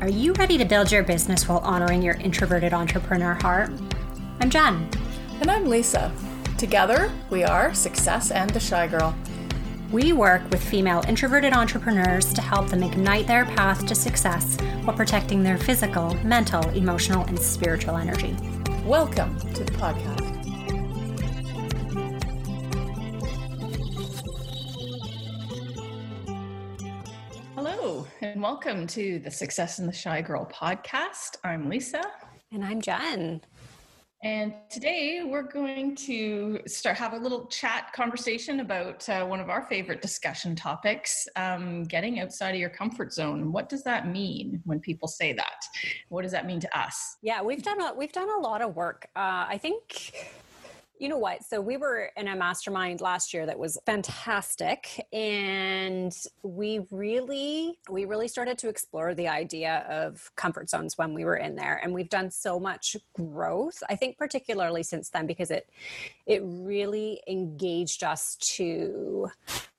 Are you ready to build your business while honoring your introverted entrepreneur heart? I'm Jen. And I'm Lisa. Together, we are Success and the Shy Girl. We work with female introverted entrepreneurs to help them ignite their path to success while protecting their physical, mental, emotional, and spiritual energy. Welcome to the podcast. And welcome to the Success in the Shy Girl podcast. I'm Lisa. And I'm Jen. And today we're going to start have a little chat conversation about uh, one of our favorite discussion topics: um, getting outside of your comfort zone. What does that mean when people say that? What does that mean to us? Yeah, we've done a we've done a lot of work. Uh, I think you know what? So we were in a mastermind last year that was fantastic and we really we really started to explore the idea of comfort zones when we were in there and we've done so much growth. I think particularly since then because it it really engaged us to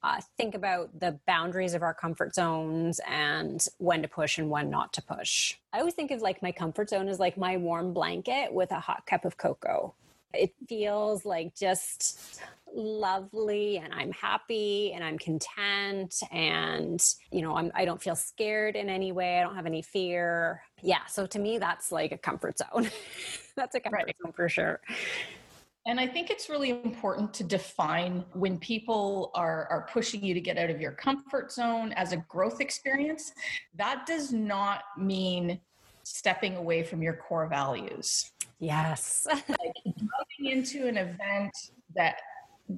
uh, think about the boundaries of our comfort zones and when to push and when not to push. I always think of like my comfort zone as like my warm blanket with a hot cup of cocoa it feels like just lovely and I'm happy and I'm content and you know I'm I don't feel scared in any way. I don't have any fear. Yeah, so to me that's like a comfort zone. that's a comfort right. zone for sure. And I think it's really important to define when people are, are pushing you to get out of your comfort zone as a growth experience. That does not mean stepping away from your core values. Yes. like into an event that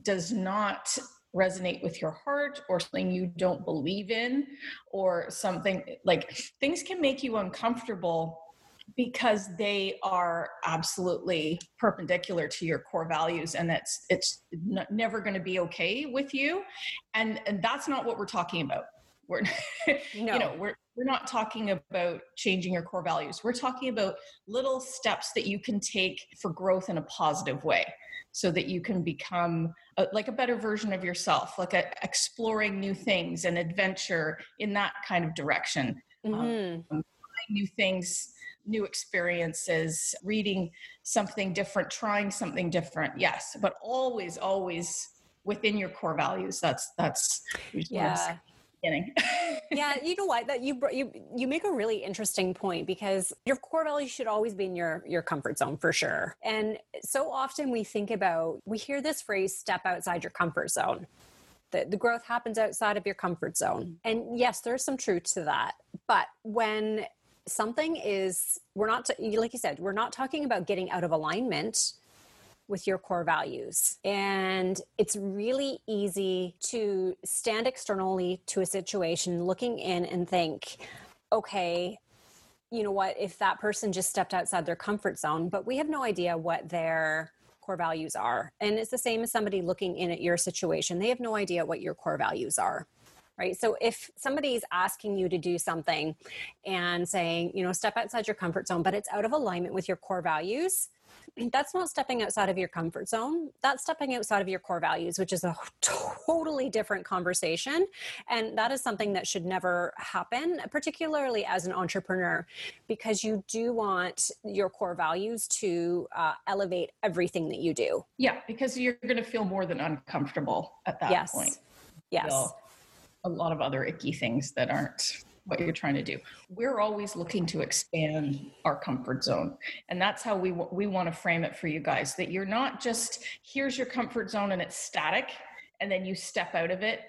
does not resonate with your heart or something you don't believe in or something like things can make you uncomfortable because they are absolutely perpendicular to your core values and that's it's n- never going to be okay with you. And and that's not what we're talking about we're no. you know we're we're not talking about changing your core values. We're talking about little steps that you can take for growth in a positive way so that you can become a, like a better version of yourself like a, exploring new things and adventure in that kind of direction. Mm-hmm. um, new things new experiences reading something different trying something different yes but always always within your core values. That's that's yeah beginning. yeah, you know what? That you you you make a really interesting point because your core values should always be in your your comfort zone for sure. And so often we think about we hear this phrase "step outside your comfort zone." The, the growth happens outside of your comfort zone. And yes, there's some truth to that. But when something is, we're not, like you said, we're not talking about getting out of alignment with your core values. And it's really easy to stand externally to a situation, looking in and think, okay, you know what, if that person just stepped outside their comfort zone, but we have no idea what their core values are. And it's the same as somebody looking in at your situation, they have no idea what your core values are right? So if somebody's asking you to do something and saying, you know, step outside your comfort zone, but it's out of alignment with your core values, that's not stepping outside of your comfort zone. That's stepping outside of your core values, which is a totally different conversation. And that is something that should never happen, particularly as an entrepreneur, because you do want your core values to uh, elevate everything that you do. Yeah, because you're going to feel more than uncomfortable at that yes. point. Yes. a lot of other icky things that aren't what you're trying to do. We're always looking to expand our comfort zone. And that's how we we want to frame it for you guys that you're not just here's your comfort zone and it's static and then you step out of it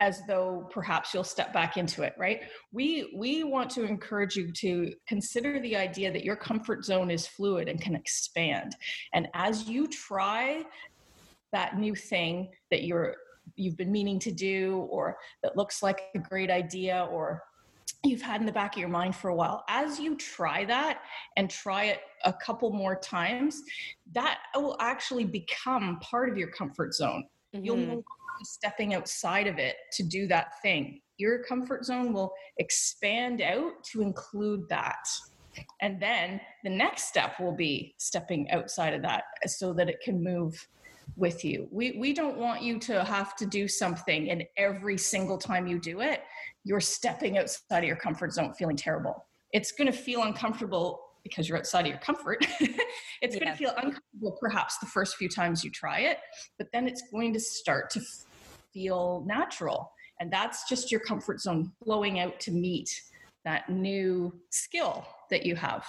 as though perhaps you'll step back into it, right? We we want to encourage you to consider the idea that your comfort zone is fluid and can expand. And as you try that new thing that you're you've been meaning to do or that looks like a great idea or you've had in the back of your mind for a while. As you try that and try it a couple more times, that will actually become part of your comfort zone. Mm-hmm. You'll no be stepping outside of it to do that thing. Your comfort zone will expand out to include that. And then the next step will be stepping outside of that so that it can move with you. We we don't want you to have to do something and every single time you do it, you're stepping outside of your comfort zone feeling terrible. it's going to feel uncomfortable because you're outside of your comfort. it's going to feel uncomfortable perhaps the first few times you try it, but then it's going to start to feel natural. And that's just your comfort zone blowing out to meet that new skill that you have.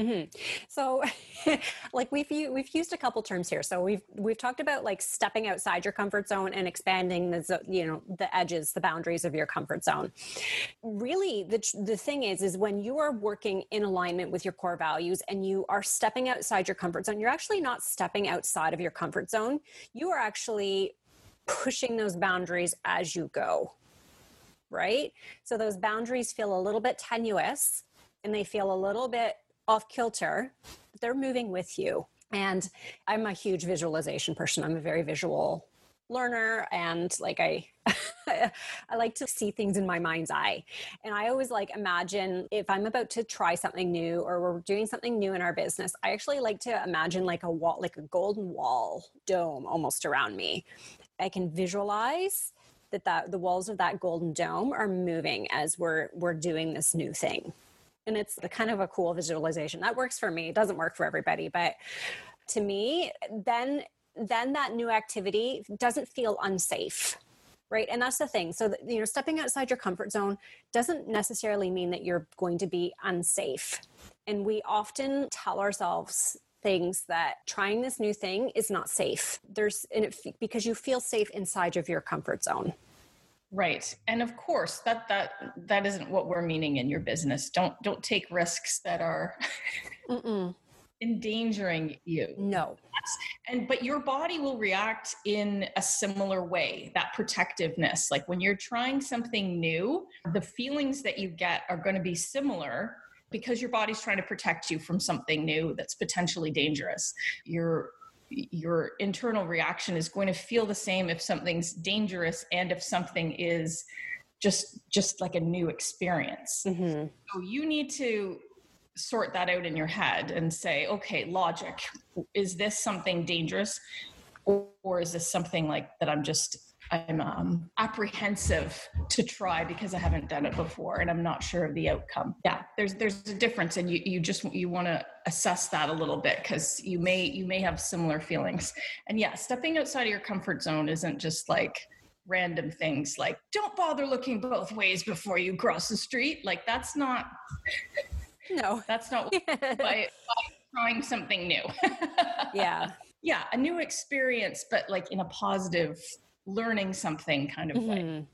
Mm-hmm. So, like we've we've used a couple terms here. So we've we've talked about like stepping outside your comfort zone and expanding the you know the edges, the boundaries of your comfort zone. Really, the the thing is, is when you are working in alignment with your core values and you are stepping outside your comfort zone, you're actually not stepping outside of your comfort zone. You are actually pushing those boundaries as you go. Right. So those boundaries feel a little bit tenuous and they feel a little bit off kilter, they're moving with you. And I'm a huge visualization person. I'm a very visual learner and like I I like to see things in my mind's eye. And I always like imagine if I'm about to try something new or we're doing something new in our business, I actually like to imagine like a wall like a golden wall dome almost around me. I can visualize that, that the walls of that golden dome are moving as we're we're doing this new thing and it's the kind of a cool visualization. That works for me. It doesn't work for everybody but to me then then that new activity doesn't feel unsafe right? And that's the thing. So you know stepping outside your comfort zone doesn't necessarily mean that you're going to be unsafe. And we often tell ourselves things that trying this new thing is not safe. There's and it, because you feel safe inside of your comfort zone Right. And of course, that that that isn't what we're meaning in your business. Don't don't take risks that are endangering you. No. And but your body will react in a similar way. That protectiveness, like when you're trying something new, the feelings that you get are going to be similar because your body's trying to protect you from something new that's potentially dangerous. Your your internal reaction is going to feel the same if something's dangerous and if something is just just like a new experience mm-hmm. so you need to sort that out in your head and say okay logic is this something dangerous or, or is this something like that i'm just I'm um, apprehensive to try because I haven't done it before and I'm not sure of the outcome. Yeah, there's there's a difference, and you you just you want to assess that a little bit because you may you may have similar feelings. And yeah, stepping outside of your comfort zone isn't just like random things like don't bother looking both ways before you cross the street. Like that's not. No, that's not by, by trying something new. yeah yeah a new experience but like in a positive learning something kind of mm-hmm. way.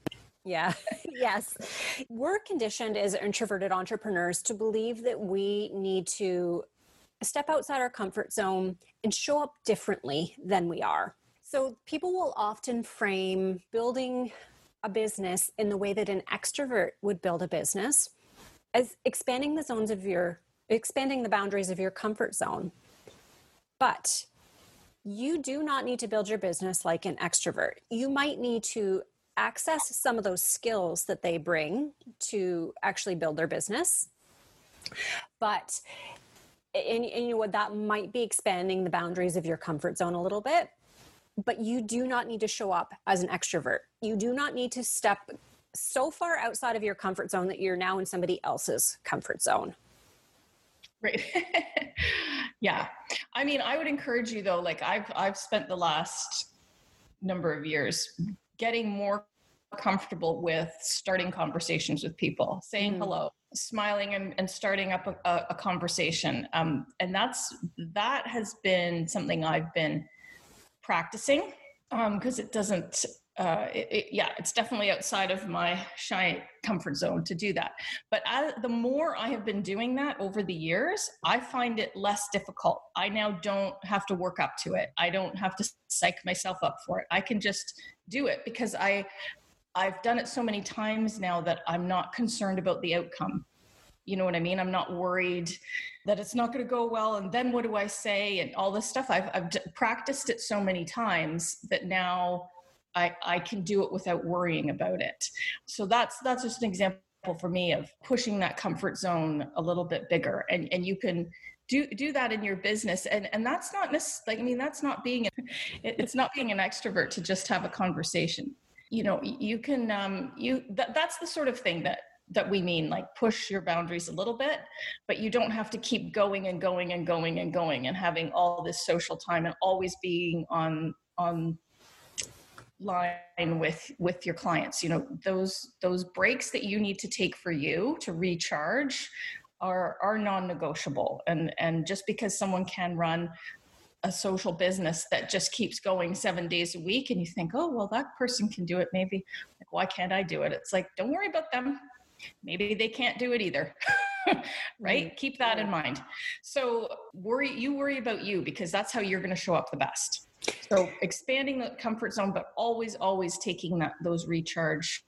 Yeah, yes. We're conditioned as introverted entrepreneurs to believe that we need to step outside our comfort zone and show up differently than we are. So people will often frame building a business in the way that an extrovert would build a business as expanding the zones of your expanding the boundaries of your comfort zone. But you do not need to build your business like an extrovert. You might need to access some of those skills that they bring to actually build their business. But and, and you know what that might be expanding the boundaries of your comfort zone a little bit but you do not need to show up as an extrovert you do not need to step so far outside of your comfort zone that you're now in somebody else's comfort zone right yeah i mean i would encourage you though like i've i've spent the last number of years getting more comfortable with starting conversations with people saying mm. hello smiling and, and starting up a, a, a conversation um, and that's that has been something i've been practicing because um, it doesn't uh, it, it, yeah, it's definitely outside of my shy comfort zone to do that. But the more I have been doing that over the years, I find it less difficult. I now don't have to work up to it. I don't have to psych myself up for it. I can just do it because I I've done it so many times now that I'm not concerned about the outcome. You know what I mean? I'm not worried that it's not going to go well and then what do I say and all this stuff. I've I've practiced it so many times that now I, I can do it without worrying about it. So that's that's just an example for me of pushing that comfort zone a little bit bigger. And and you can do do that in your business and and that's not necessarily i mean that's not being it's not being an extrovert to just have a conversation you know you can um you that, that's the sort of thing that that we mean like push your boundaries a little bit but you don't have to keep going and going and going and going and having all this social time and always being on on line with with your clients. You know those those breaks that you need to take for you to recharge are are non-negotiable. And and just because someone can run a social business that just keeps going seven days a week and you think oh well that person can do it maybe like why can't i do it? It's like don't worry about them. Maybe they can't do it either. Right? Mm keep that in mind. So worry you worry about you because that's how you're going to show up the best so expanding the comfort zone but always always taking that those recharge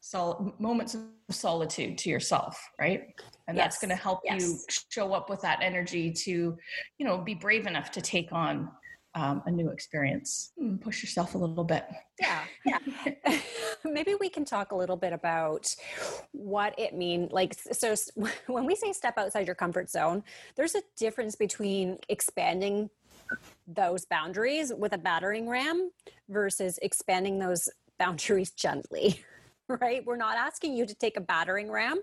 sol- moments of solitude to yourself right and yes. that's going to help yes. you show up with that energy to you know be brave enough to take on um, a new experience mm, push yourself a little bit yeah yeah maybe we can talk a little bit about what it means like so when we say step outside your comfort zone there's a difference between expanding those boundaries with a battering ram versus expanding those boundaries gently right? We're not asking you to take a battering ram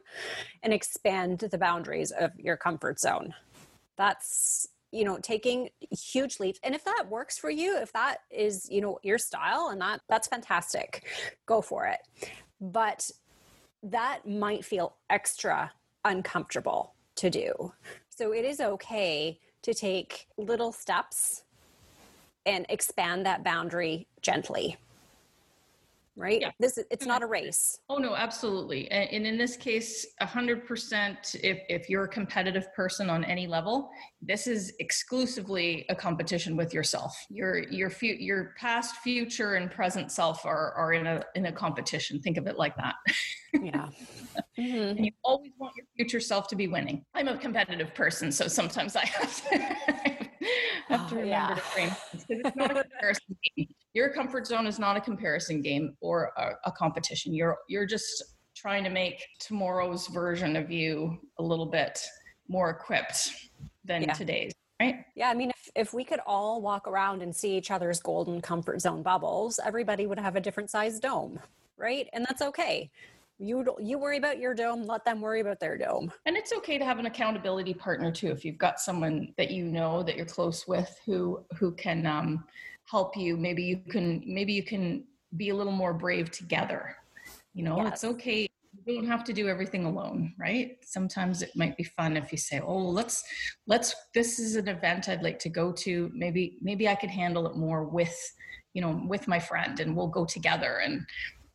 and expand the boundaries of your comfort zone. That's you know taking huge leaps and if that works for you if that is you know your style and that that's fantastic go for it but that might feel extra uncomfortable to do so it is okay to take little steps and expand that boundary gently right? Yeah. this it's not a race. Oh no absolutely. And, and in this case 100% if, if you're a competitive person on any level this is exclusively a competition with yourself. Your your fu- your past future and present self are are in a in a competition. Think of it like that. Yeah. Mm-hmm. and you always want your future self to be winning. I'm a competitive person so sometimes i have to have to oh, remember yeah. to frame because it's not a comparison game your comfort zone is not a comparison game or a, a competition. You're you're just trying to make tomorrow's version of you a little bit more equipped than yeah. today's right yeah i mean if, if we could all walk around and see each other's golden comfort zone bubbles everybody would have a different size dome right and that's okay you you worry about your dome let them worry about their dome. And it's okay to have an accountability partner too if you've got someone that you know that you're close with who who can um help you. Maybe you can maybe you can be a little more brave together. You know yes. it's okay you don't have to do everything alone right? Sometimes it might be fun if you say oh let's let's this is an event i'd like to go to. Maybe maybe i could handle it more with you know with my friend and we'll go together. And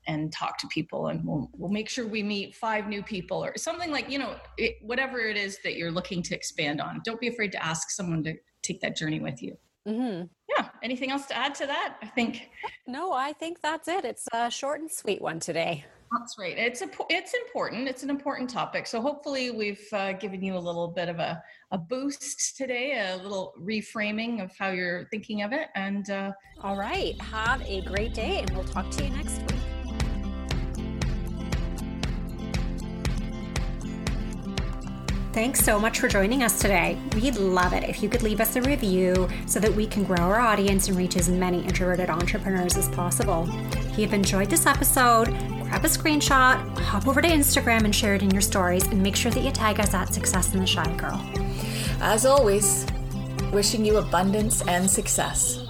and talk to people and we'll we'll make sure we meet five new people or something like you know it, whatever it is that you're looking to expand on. Don't be afraid to ask someone to take that journey with you. Mm-hmm. Yeah. Anything else to add to that? I think no i think that's it. It's a short and sweet one today. That's right. It's a, it's important. It's an important topic. So hopefully we've uh, given you a little bit of a, a boost today a little reframing of how you're thinking of it. And uh, all right. Have a great day and we'll talk to you next week Thanks so much for joining us today. We'd love it if you could leave us a review so that we can grow our audience and reach as many introverted entrepreneurs as possible. If you've enjoyed this episode, grab a screenshot, hop over to Instagram and share it in your stories, and make sure that you tag us at Success in the Shy Girl. As always, wishing you abundance and success.